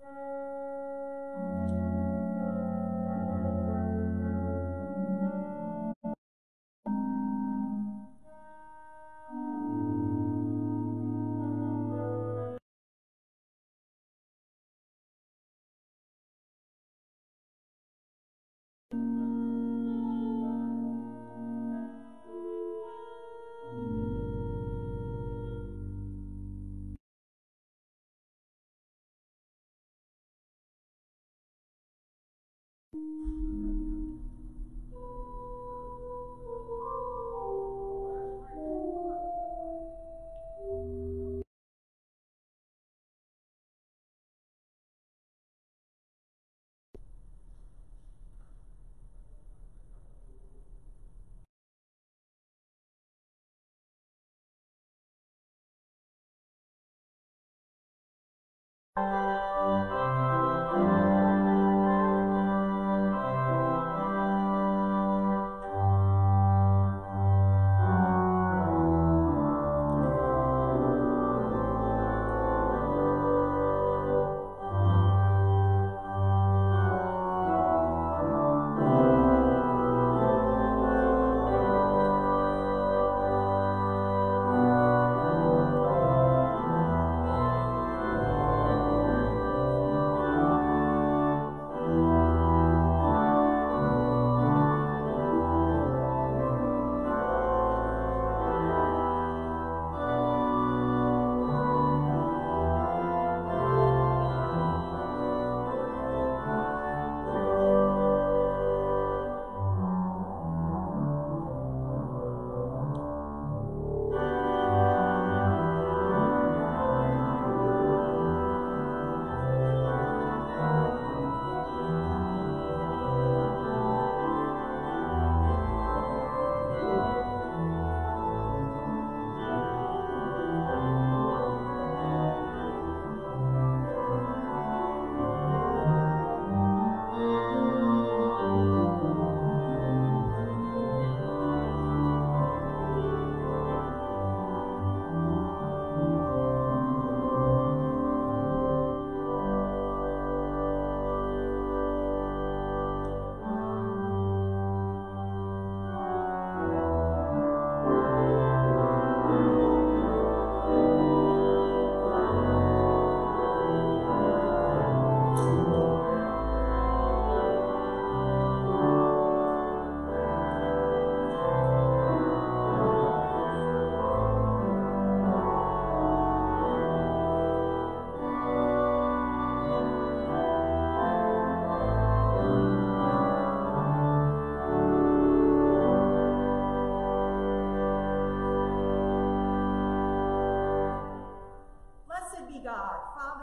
Be God,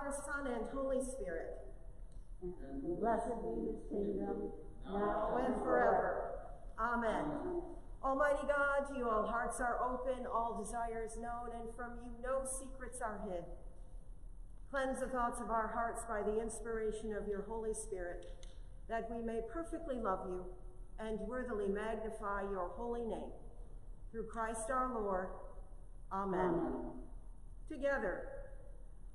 Father, Son, and Holy Spirit, And blessed be his kingdom, now and forever. Amen. Almighty God, you all hearts are open, all desires known, and from you no secrets are hid. Cleanse the thoughts of our hearts by the inspiration of your Holy Spirit, that we may perfectly love you and worthily magnify your holy name. Through Christ our Lord. Amen. Amen. Together,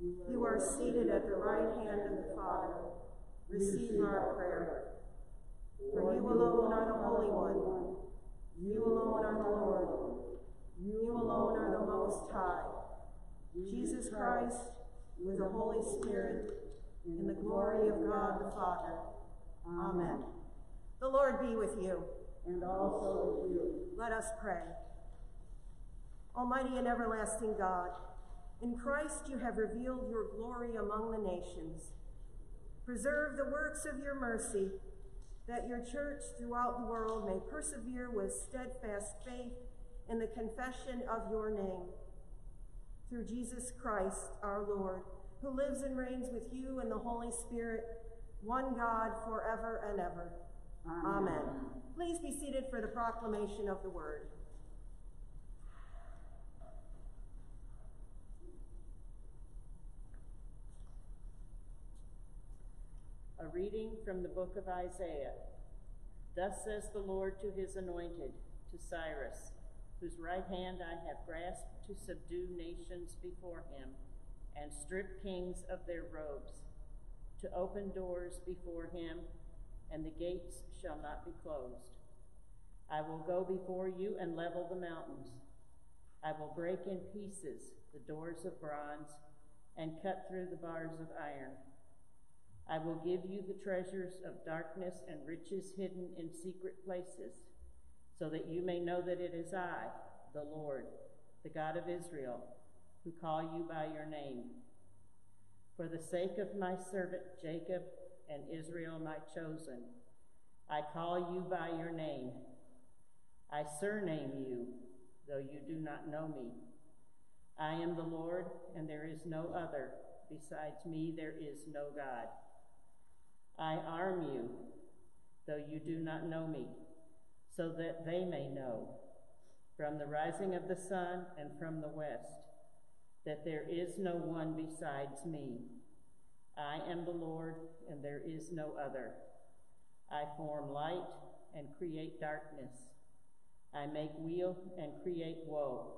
You are seated at the right hand of the Father. Receive our prayer. For you alone are the Holy One. You alone are the Lord. You alone are the Most High. Jesus Christ, with the Holy Spirit, in the glory of God the Father. Amen. The Lord be with you. And also with you. Let us pray. Almighty and everlasting God, in Christ you have revealed your glory among the nations. Preserve the works of your mercy, that your church throughout the world may persevere with steadfast faith in the confession of your name. Through Jesus Christ our Lord, who lives and reigns with you and the Holy Spirit, one God, forever and ever. Amen. Amen. Please be seated for the proclamation of the word. A reading from the book of Isaiah. Thus says the Lord to his anointed, to Cyrus, whose right hand I have grasped to subdue nations before him, and strip kings of their robes, to open doors before him, and the gates shall not be closed. I will go before you and level the mountains. I will break in pieces the doors of bronze, and cut through the bars of iron. I will give you the treasures of darkness and riches hidden in secret places, so that you may know that it is I, the Lord, the God of Israel, who call you by your name. For the sake of my servant Jacob and Israel, my chosen, I call you by your name. I surname you, though you do not know me. I am the Lord, and there is no other. Besides me, there is no God. I arm you, though you do not know me, so that they may know, from the rising of the sun and from the west, that there is no one besides me. I am the Lord, and there is no other. I form light and create darkness. I make weal and create woe.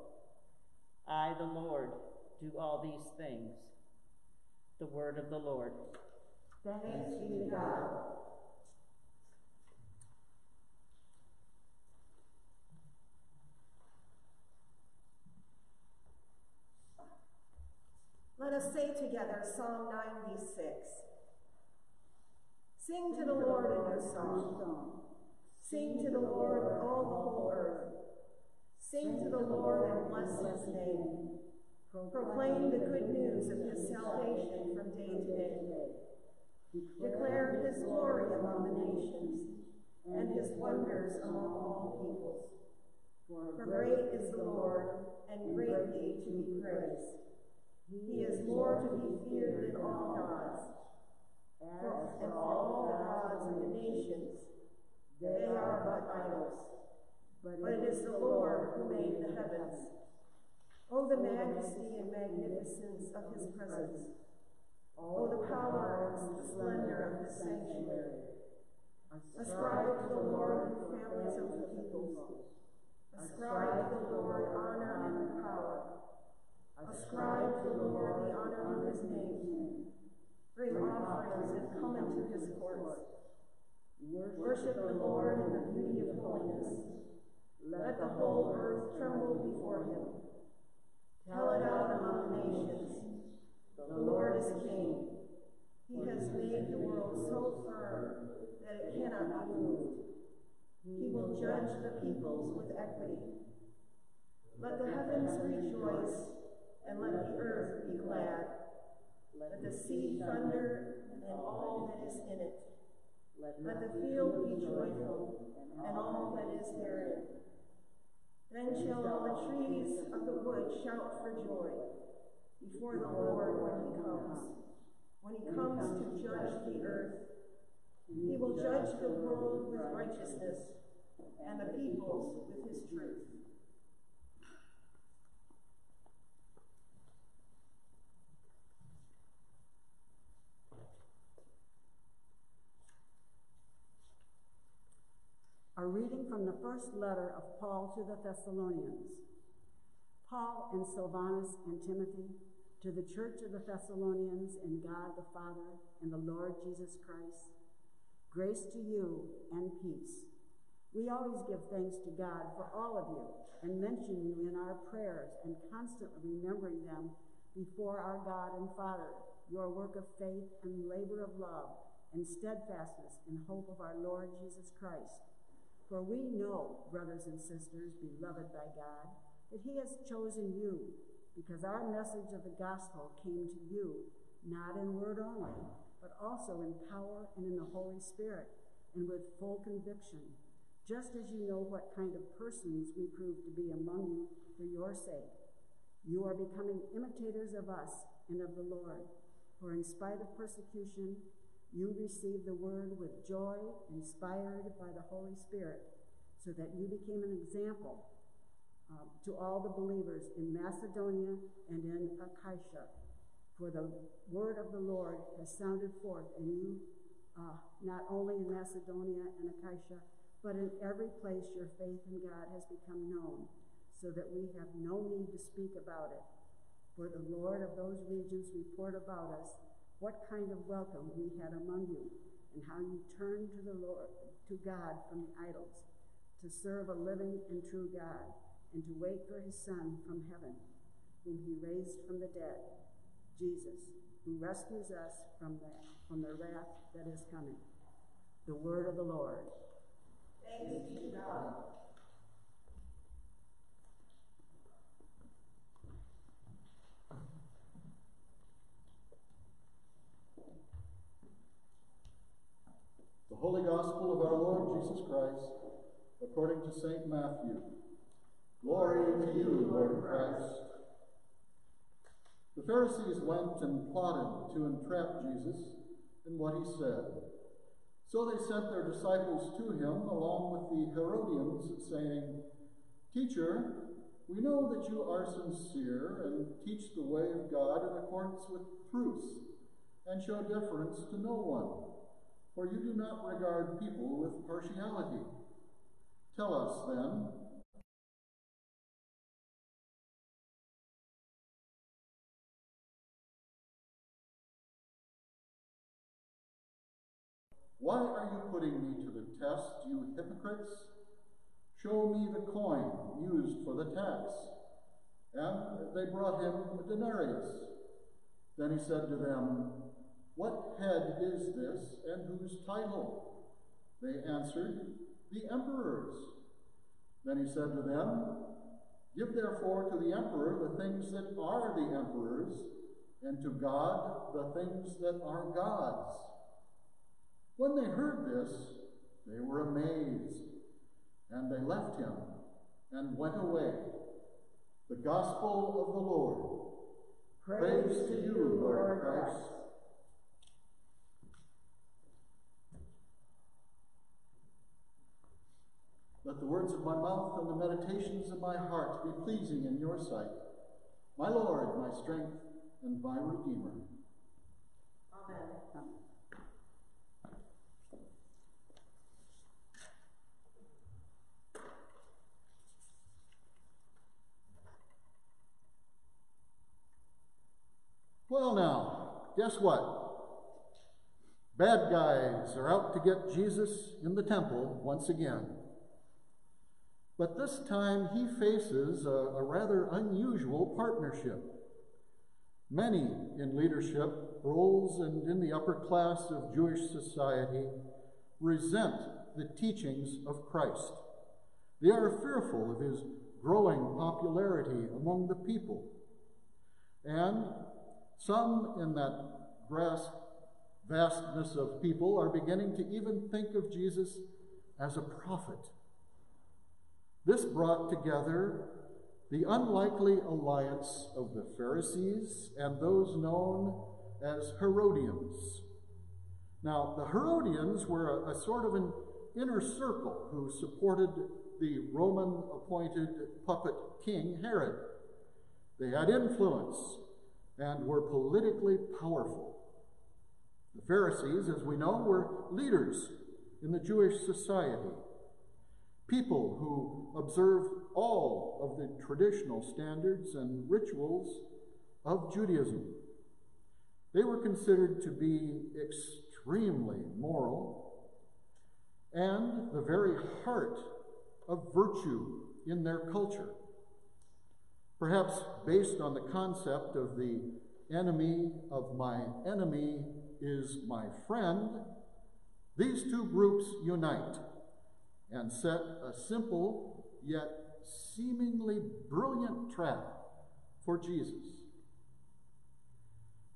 I, the Lord, do all these things. The word of the Lord. Thanks be to God. Let us say together Psalm 96. Sing to the Lord in a new song. Sing to the Lord, all the whole earth. Sing to the Lord and bless his name. Proclaim the good news of his salvation from day to day. Declare his glory among the nations and his wonders among all peoples. For great is the Lord and greatly to be praised. He is more to be feared than all gods. For, and all the gods of the nations, they are but idols. But it is the Lord who made the heavens. Oh, the majesty and magnificence of his presence. Oh, the and the splendor of his sanctuary. Ascribe to the Lord the families of the peoples. Ascribe to the Lord honor and power. Ascribe to the Lord the honor of his name. Bring offerings and come into his courts. Worship the Lord in the beauty of holiness. Let the whole earth tremble before him. Tell it out among the nations. The Lord is king. He has made the world so firm that it cannot be moved. He will judge the peoples with equity. Let the heavens rejoice, and let the earth be glad. Let the sea thunder, and all that is in it. Let the field be joyful, and all that is therein. Then shall all the trees of the wood shout for joy before the Lord when he comes. When he comes to judge the earth, he will judge the world with righteousness and the peoples with his truth. A reading from the first letter of Paul to the Thessalonians. Paul and Silvanus and Timothy, to the church of the Thessalonians in God the Father and the Lord Jesus Christ, grace to you and peace. We always give thanks to God for all of you and mention you in our prayers and constantly remembering them before our God and Father, your work of faith and labor of love and steadfastness in hope of our Lord Jesus Christ. For we know, brothers and sisters, beloved by God, that he has chosen you because our message of the gospel came to you not in word only, but also in power and in the Holy Spirit and with full conviction, just as you know what kind of persons we prove to be among you for your sake. You are becoming imitators of us and of the Lord, For in spite of persecution, you received the word with joy, inspired by the Holy Spirit, so that you became an example uh, to all the believers in Macedonia and in Achaia. For the word of the Lord has sounded forth in you, uh, not only in Macedonia and Achaia, but in every place your faith in God has become known, so that we have no need to speak about it. For the Lord of those regions report about us what kind of welcome we had among you, and how you turned to the Lord, to God from the idols, to serve a living and true God, and to wait for his Son from heaven, whom he raised from the dead, Jesus, who rescues us from the, from the wrath that is coming. The word of the Lord. Thanks be to God. The Holy Gospel of our Lord Jesus Christ, according to St. Matthew. Glory to you, Lord Christ. The Pharisees went and plotted to entrap Jesus in what he said. So they sent their disciples to him along with the Herodians, saying, Teacher, we know that you are sincere and teach the way of God in accordance with truth, and show deference to no one, for you do not regard people with partiality. Tell us, then, Why are you putting me to the test, you hypocrites? Show me the coin used for the tax. And they brought him a denarius. Then he said to them, What head is this, and whose title? They answered, The emperor's. Then he said to them, Give therefore to the emperor the things that are the emperor's, and to God the things that are God's. When they heard this, they were amazed, and they left him and went away. The gospel of the Lord. Praise, Praise to you, Lord Christ. Let the words of my mouth and the meditations of my heart be pleasing in your sight, my Lord, my strength, and my Redeemer. Amen. Well, now, guess what? Bad guys are out to get Jesus in the temple once again. But this time he faces a, a rather unusual partnership. Many in leadership roles and in the upper class of Jewish society resent the teachings of Christ. They are fearful of his growing popularity among the people. And some in that vastness of people are beginning to even think of Jesus as a prophet. This brought together the unlikely alliance of the Pharisees and those known as Herodians. Now, the Herodians were a, a sort of an inner circle who supported the Roman appointed puppet king Herod. They had influence and were politically powerful. The Pharisees, as we know, were leaders in the Jewish society, people who observed all of the traditional standards and rituals of Judaism. They were considered to be extremely moral and the very heart of virtue in their culture. Perhaps based on the concept of the enemy of my enemy is my friend, these two groups unite and set a simple yet seemingly brilliant trap for Jesus.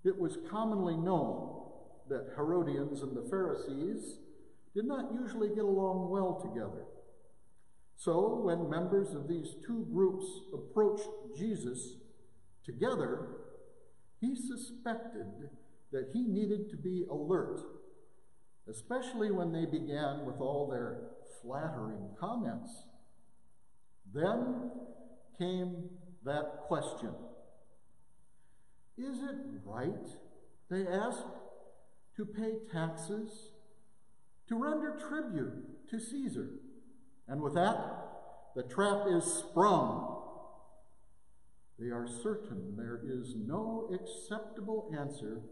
It was commonly known that Herodians and the Pharisees did not usually get along well together. So, when members of these two groups approached Jesus together, he suspected that he needed to be alert, especially when they began with all their flattering comments. Then came that question Is it right, they asked, to pay taxes, to render tribute to Caesar? And with that, the trap is sprung. They are certain there is no acceptable answer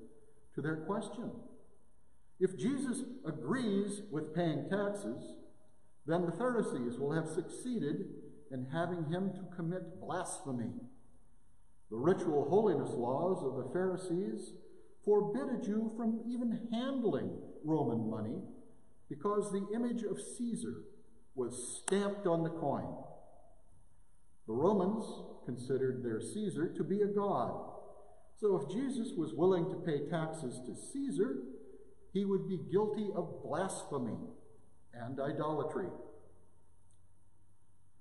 to their question. If Jesus agrees with paying taxes, then the Pharisees will have succeeded in having him to commit blasphemy. The ritual holiness laws of the Pharisees forbid a Jew from even handling Roman money because the image of Caesar was stamped on the coin. The Romans considered their Caesar to be a god. So if Jesus was willing to pay taxes to Caesar, he would be guilty of blasphemy and idolatry.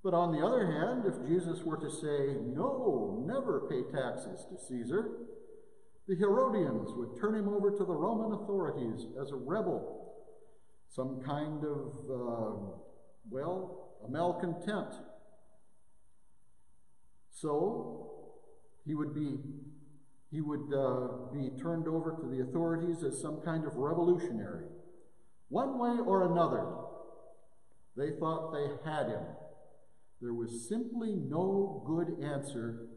But on the other hand, if Jesus were to say, no, never pay taxes to Caesar, the Herodians would turn him over to the Roman authorities as a rebel, some kind of, uh, well, a malcontent. So he would be he would uh, be turned over to the authorities as some kind of revolutionary. One way or another, they thought they had him. There was simply no good answer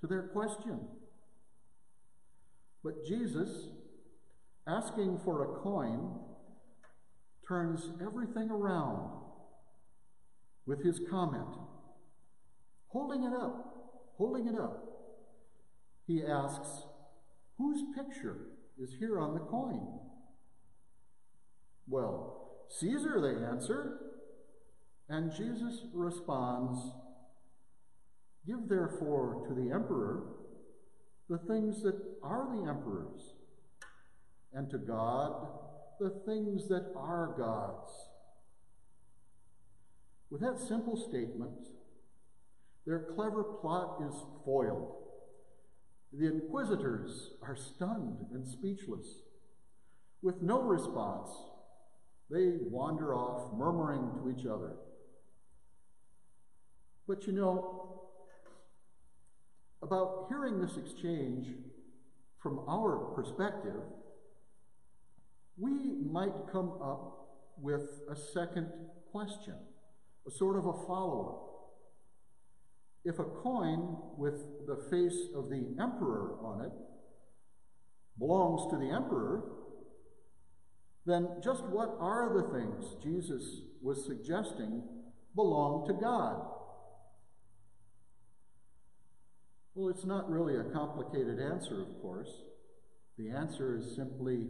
to their question. But Jesus, asking for a coin, turns everything around with his comment, holding it up, holding it up he asks, Whose picture is here on the coin? Well, Caesar, they answer. And Jesus responds, Give therefore to the emperor the things that are the emperor's, and to God the things that are God's. With that simple statement, their clever plot is foiled. The inquisitors are stunned and speechless. With no response, they wander off, murmuring to each other. But you know, about hearing this exchange from our perspective, we might come up with a second question, a sort of a follower. If a coin with the face of the emperor on it belongs to the emperor, then just what are the things Jesus was suggesting belong to God? Well, it's not really a complicated answer, of course. The answer is simply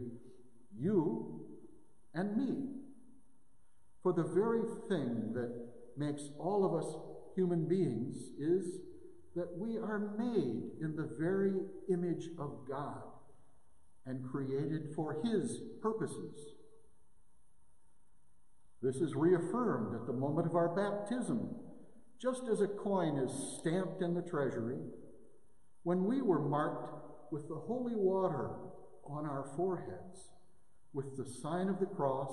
you and me. For the very thing that makes all of us human beings is that we are made in the very image of God and created for His purposes. This is reaffirmed at the moment of our baptism, just as a coin is stamped in the treasury. When we were marked with the holy water on our foreheads, with the sign of the cross,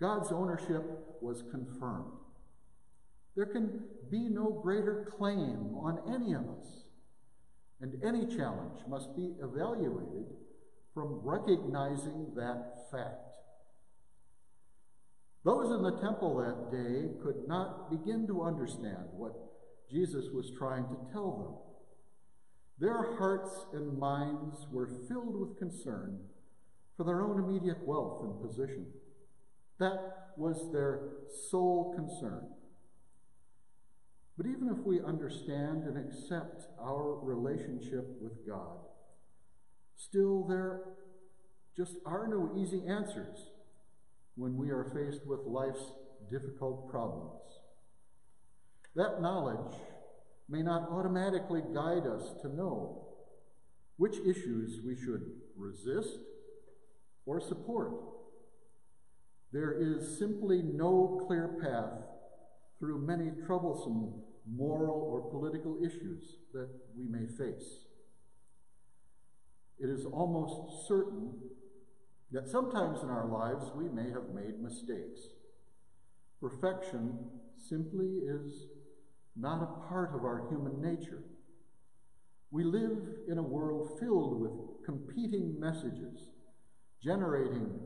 God's ownership was confirmed. There can be no greater claim on any of us. And any challenge must be evaluated from recognizing that fact. Those in the temple that day could not begin to understand what Jesus was trying to tell them. Their hearts and minds were filled with concern for their own immediate wealth and position. That was their sole concern. But even if we understand and accept our relationship with God, still there just are no easy answers when we are faced with life's difficult problems. That knowledge may not automatically guide us to know which issues we should resist or support. There is simply no clear path through many troublesome moral or political issues that we may face. it is almost certain that sometimes in our lives we may have made mistakes. Perfection simply is not a part of our human nature. We live in a world filled with competing messages, generating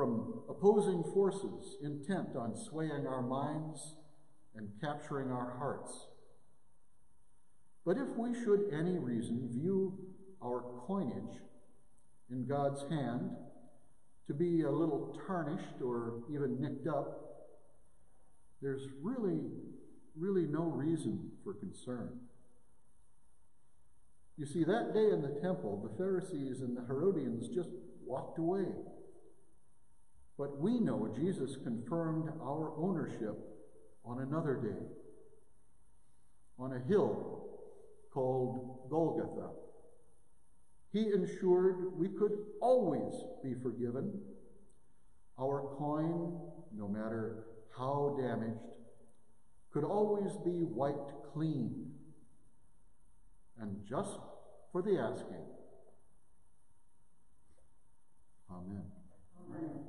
from opposing forces intent on swaying our minds and capturing our hearts. But if we should any reason view our coinage in God's hand to be a little tarnished or even nicked up, there's really, really no reason for concern. You see, that day in the temple, the Pharisees and the Herodians just walked away. But we know Jesus confirmed our ownership on another day, on a hill called Golgotha. He ensured we could always be forgiven. Our coin, no matter how damaged, could always be wiped clean. And just for the asking. Amen. Amen.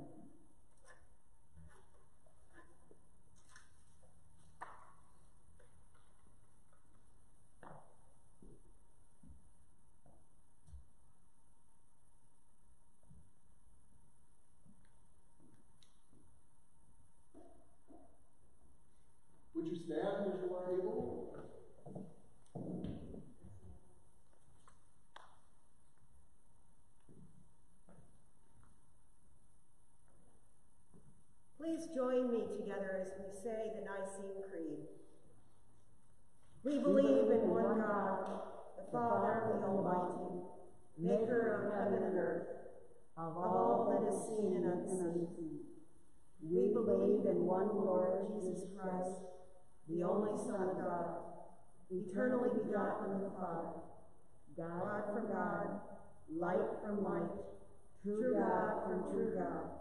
Would you stand as you are able? Please join me together as we say the Nicene Creed. We believe in one God, the Father, the Almighty, maker of heaven and earth, of all that is seen and unseen. We believe in one Lord Jesus Christ, the only Son of God, eternally begotten of the Father, God from God, light from light, true God from true God,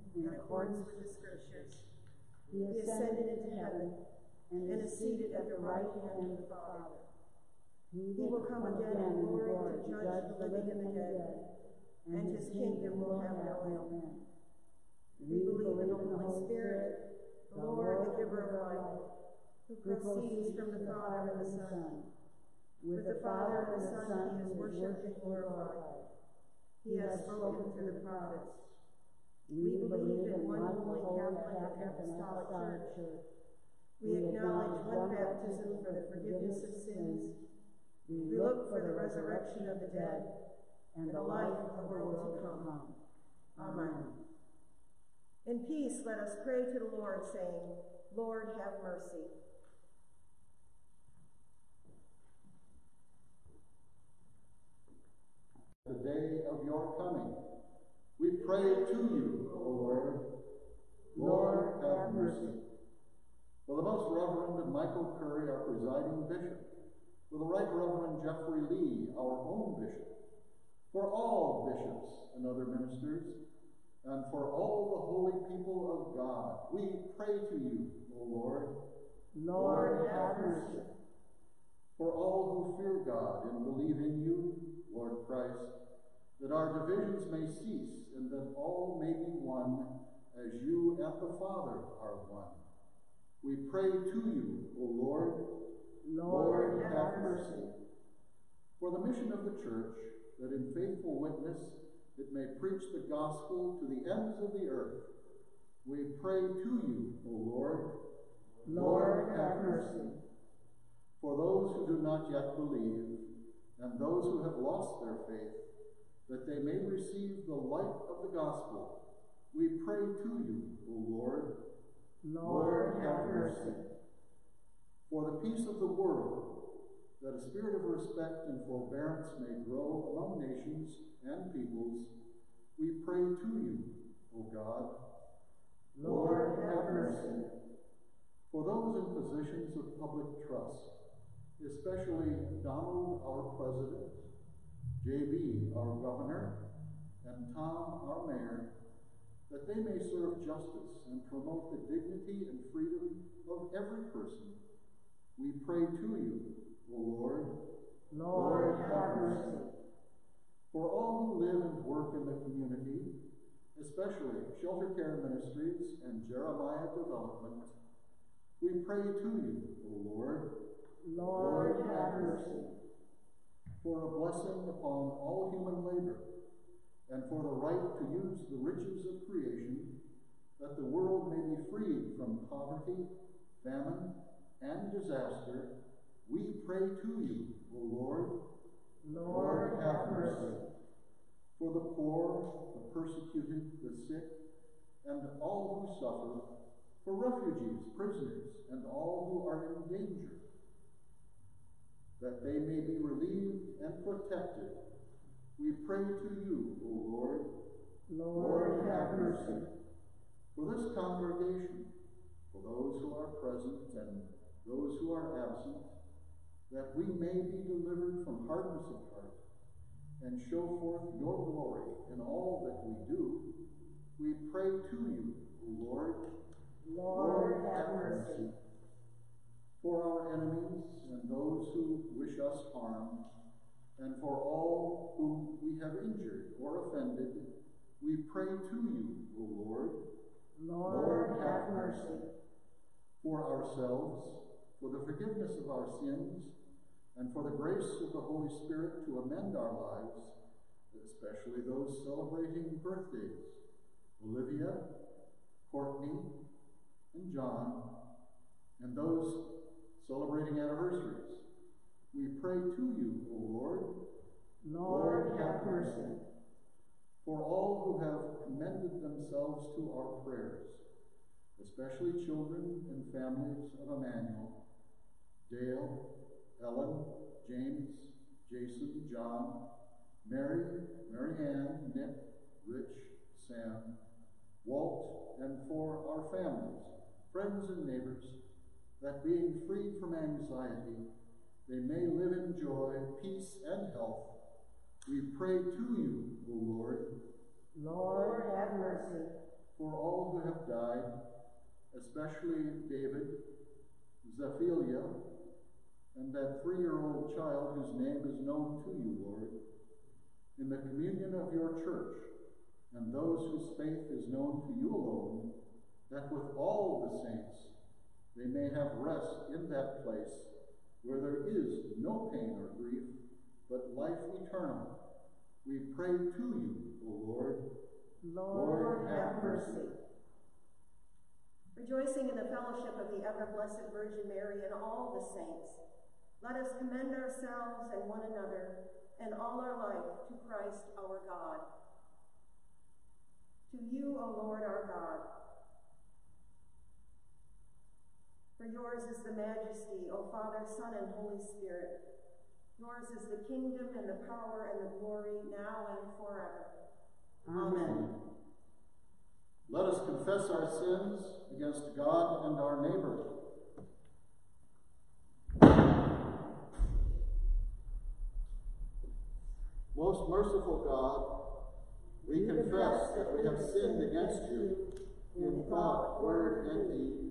in accordance with the Scriptures. He ascended into heaven and is seated at the right hand of the Father. He will come again in glory to judge the living and the dead, and his kingdom will have no end. We believe in the Holy Spirit, the Lord, the giver of life, who proceeds from the Father and the Son. With the Father and the Son he is worshipped and glorified. He has spoken through the prophets. We believe in one holy Catholic Apostolic Church. We acknowledge one baptism for the forgiveness of sins. We look for the resurrection of the dead and the life of the world to come. Amen. In peace, let us pray to the Lord, saying, Lord, have mercy. The day of your coming, we pray to you, O Lord. Lord, have mercy. For the Most Reverend Michael Curry, our presiding bishop, for the Right Reverend Jeffrey Lee, our own bishop, for all bishops and other ministers, and for all the holy people of God, we pray to you, O Lord. Lord, have mercy. For all who fear God and believe in you, Lord Christ, that our divisions may cease and that all may be one as you and the Father are one. We pray to you, O Lord. Lord, have mercy. For the mission of the church, that in faithful witness it may preach the gospel to the ends of the earth, we pray to you, O Lord. Lord, have mercy. For those who do not yet believe, and those who have lost their faith, that they may receive the light of the gospel, we pray to you, O Lord. Lord, have mercy. For the peace of the world, that a spirit of respect and forbearance may grow among nations and peoples, we pray to you, O God. Lord, have mercy. For those in positions of public trust, especially Donald, our president, JB, our governor, and Tom, our mayor, that they may serve justice and promote the dignity and freedom of every person, we pray to you, O Lord. Lord, have mercy. For all who live and work in the community, especially Shelter Care Ministries and Jeremiah Development, we pray to you, O Lord. Lord, have mercy. For a blessing upon all human labor, and for the right to use the riches of creation, that the world may be freed from poverty, famine, and disaster, we pray to you, O Lord. Lord, have mercy. For the poor, the persecuted, the sick, and all who suffer, for refugees, prisoners, and all who are in danger, that they may be relieved and protected, we pray to you, O Lord. Lord, have mercy. For this congregation, for those who are present and those who are absent, that we may be delivered from hardness of heart and show forth your glory in all that we do, we pray to you, O Lord. Lord, have mercy. For our enemies and those who wish us harm, and for all whom we have injured or offended, we pray to you, O Lord. Lord, have mercy. For ourselves, for the forgiveness of our sins, and for the grace of the Holy Spirit to amend our lives, especially those celebrating birthdays Olivia, Courtney, and John, and those celebrating anniversaries. We pray to you, O Lord. Lord, have mercy. For all who have commended themselves to our prayers, especially children and families of Emmanuel, Dale, Ellen, James, Jason, John, Mary, Mary Ann, Nick, Rich, Sam, Walt, and for our families, friends, and neighbors, that being freed from anxiety, they may live in joy, peace, and health. We pray to you, O Lord. Lord, have mercy. For all who have died, especially David, Zephilia, and that three year old child whose name is known to you, Lord, in the communion of your church, and those whose faith is known to you alone, that with all the saints they may have rest in that place where there is no pain or grief, but life eternal. We pray to you, O Lord. Lord, have mercy. Rejoicing in the fellowship of the ever blessed Virgin Mary and all the saints, let us commend ourselves and one another and all our life to Christ our God. To you, O Lord our God. For yours is the majesty, O Father, Son, and Holy Spirit. Yours is the kingdom and the power and the glory now and forever. Amen. Let us confess our sins against God and our neighbor. Most merciful God, we confess that we have sinned against you in thought, word, and deed,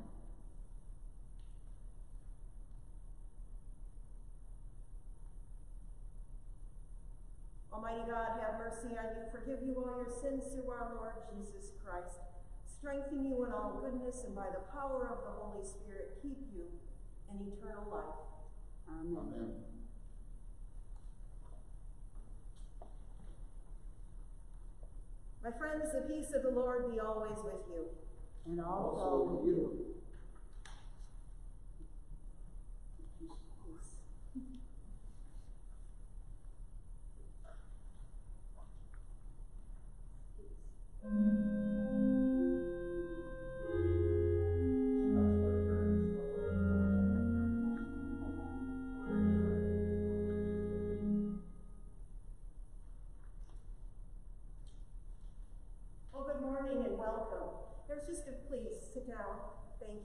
Almighty God, have mercy on you, forgive you all your sins through our Lord Jesus Christ, strengthen you in all goodness, and by the power of the Holy Spirit, keep you in eternal life. Amen. Amen. My friends, the peace of the Lord be always with you. And also Also with with you. you. Well, good morning and welcome. There's just a, please, sit down. Thank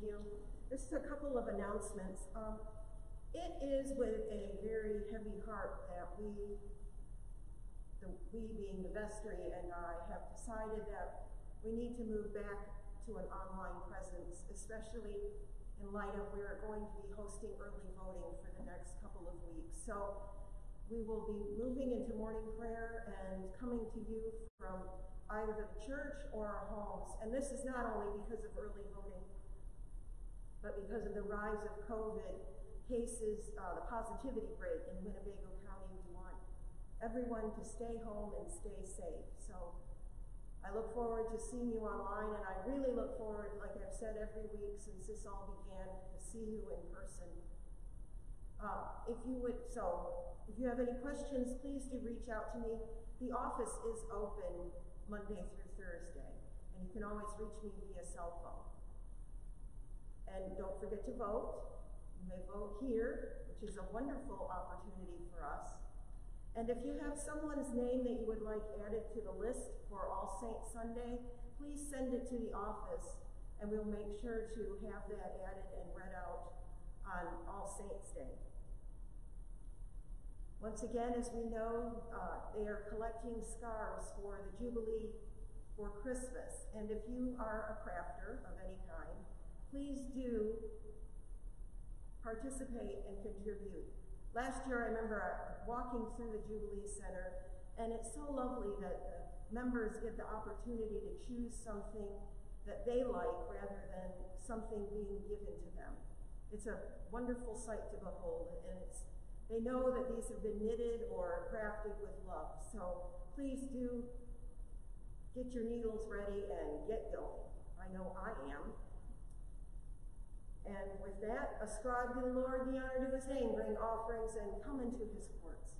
you. This is a couple of announcements. Um, it is with a very heavy heart that we, the, we being the vestry and I, have decided that we need to move back to an online presence, especially in light of we're going to be hosting early voting for the next couple of weeks. So we will be moving into morning prayer and coming to you from either the church or our homes. And this is not only because of early voting, but because of the rise of COVID cases, uh, the positivity rate in Winnebago everyone to stay home and stay safe. So I look forward to seeing you online, and I really look forward, like I've said every week since this all began, to see you in person. Uh, if you would, so if you have any questions, please do reach out to me. The office is open Monday through Thursday, and you can always reach me via cell phone. And don't forget to vote. You may vote here, which is a wonderful opportunity for us. And if you have someone's name that you would like added to the list for All Saints Sunday, please send it to the office, and we'll make sure to have that added and read out on All Saints Day. Once again, as we know, uh, they are collecting scarves for the Jubilee for Christmas. And if you are a crafter of any kind, please do participate and contribute. Last year, I remember uh, walking through the Jubilee Center, and it's so lovely that members get the opportunity to choose something that they like rather than something being given to them. It's a wonderful sight to behold, and it's they know that these have been knitted or crafted with love. So please do get your needles ready and get going. I know I am. And with that, ascribe to the Lord the honor to his name, bring offerings, and come into his courts.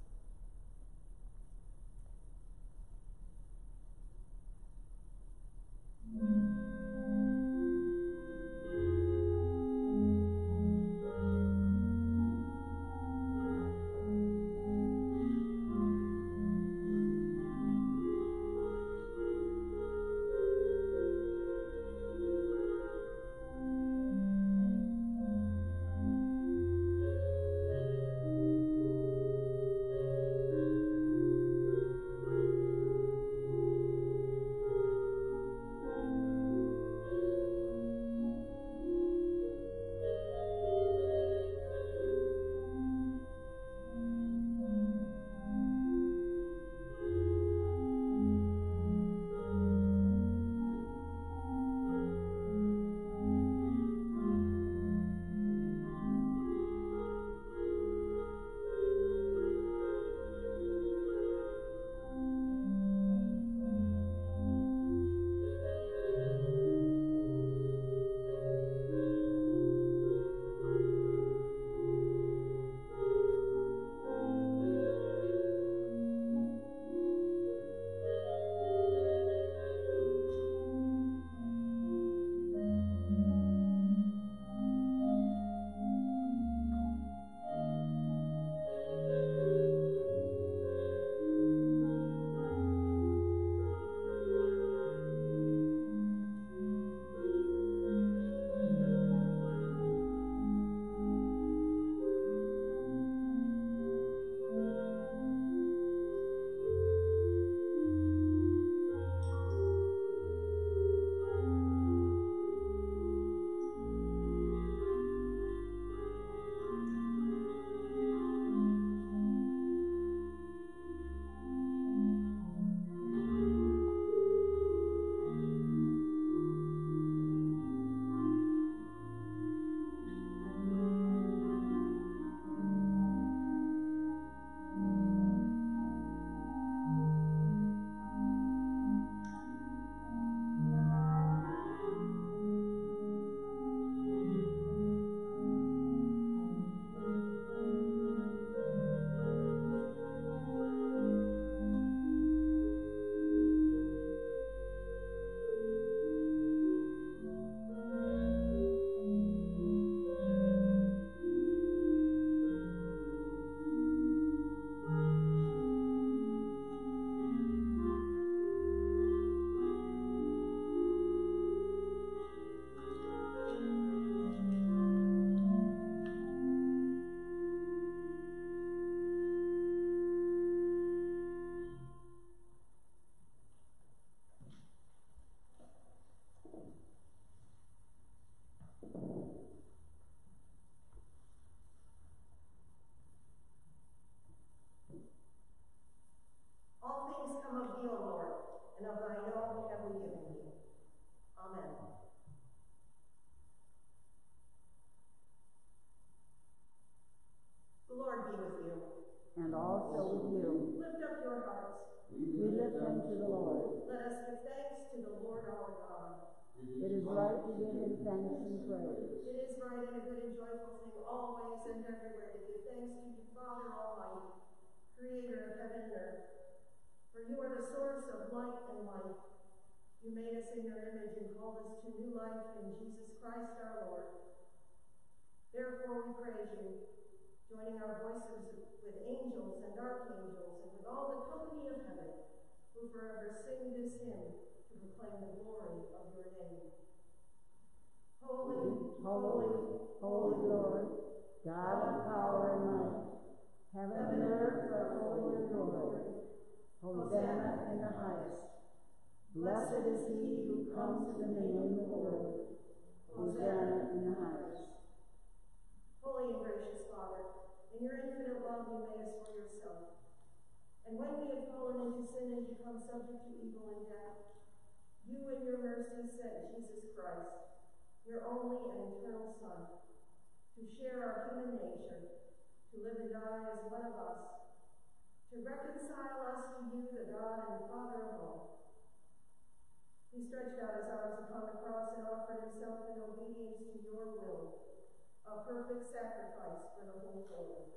We lift them to the Lord. Let us give thanks to the Lord our God. It is right to give him thanks and praise. It is right and a good and joyful thing always and everywhere to give thanks to you, Father Almighty, creator of heaven and earth. For you are the source of light and life. You made us in your image and called us to new life in Jesus Christ our Lord. Therefore we praise you, joining our voices with angels and archangels and with all the company of heaven, who forever sing this hymn to proclaim the glory of your name. Holy, Holy, holy Lord, God of power and might, heaven and earth are full of your glory. Hosanna in the highest. Blessed is he who comes in the name of the Lord. Hosanna in the highest. Holy and gracious Father, in your infinite love you made us for yourself. And when we have fallen into sin and become subject to evil and death, you in your mercy sent Jesus Christ, your only and eternal Son, to share our human nature, to live and die as one of us, to reconcile us to you, the God and Father of all. He stretched out his arms upon the cross and offered himself in obedience to your will, a perfect sacrifice for the whole world.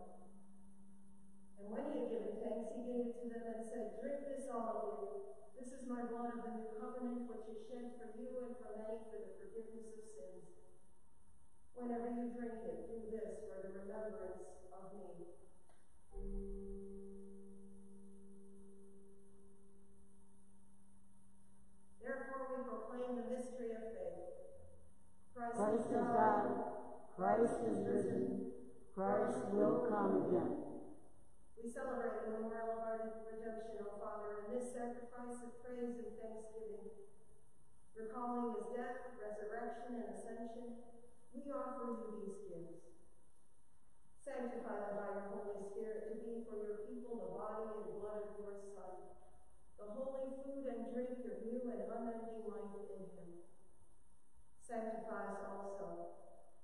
When he had given thanks, he gave it to them and said, Drink this, all of you. This is my blood of the new covenant, which is shed for you and for many for the forgiveness of sins. Whenever you drink it, do this for the remembrance of me. Therefore, we proclaim the mystery of faith. Christ, Christ is God. Christ is risen. Christ will come again. We celebrate the memorial of our redemption, O Father, in this sacrifice of praise and thanksgiving. Recalling his death, resurrection, and ascension, we offer you these gifts. Sanctify them by your Holy Spirit to be for your people the body and blood of your Son, the holy food and drink of new and unending life in him. Sanctify us also,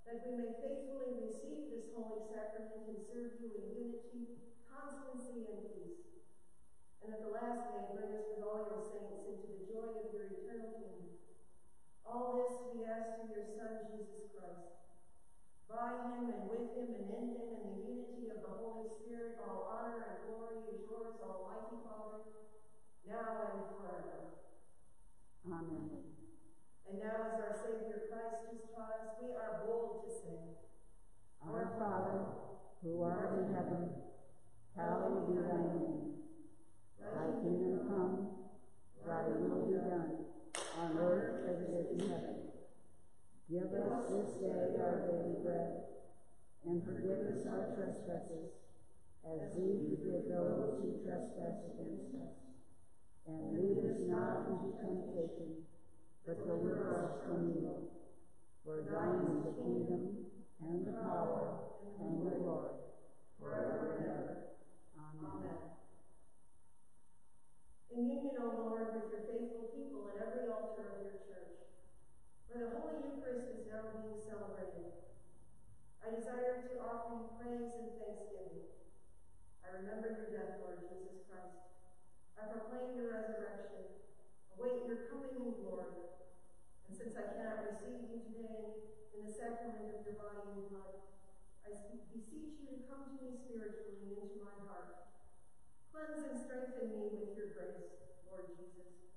that we may faithfully receive this holy sacrament and serve you in unity, constancy, and peace. And at the last day, bring us with all your saints into the joy of your eternal kingdom. All this we ask through your Son, Jesus Christ. By him and with him and in him and the unity of the Holy Spirit, all honor and glory is yours, Almighty Father, now and forever. Amen. And now, as our Savior Christ has taught us, we are bold to say, Our Father, who art in heaven, hallowed be thy name. Thy kingdom come, thy will be done, on earth as it is in heaven. Give us this day our daily bread, and forgive us our trespasses, as we forgive those who trespass against us. And lead us not into temptation, but deliver us from evil. For thine is the kingdom, and the power, and the glory, forever and ever. Amen. In union, O Lord, with your faithful people at every altar of your church, where the Holy Eucharist is now being celebrated, I desire to offer you praise and thanksgiving. I remember your death, Lord Jesus Christ. I proclaim your resurrection, await your coming in glory. And since I cannot receive you today in the sacrament of your body and blood, I beseech you to come to me spiritually into my heart. Cleanse and strengthen me with your grace, Lord Jesus,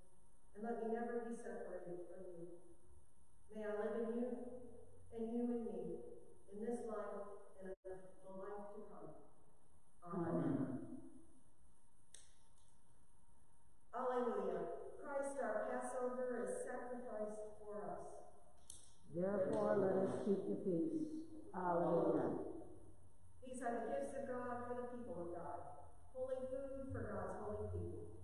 and let me never be separated from you. May I live in you, and you in me, in this life and in the, life to come. Amen. Alleluia. Christ our Passover is sacrificed for us. Therefore, let us keep the peace. Alleluia. These are the gifts of God for the people of God. Holy food for God's holy people.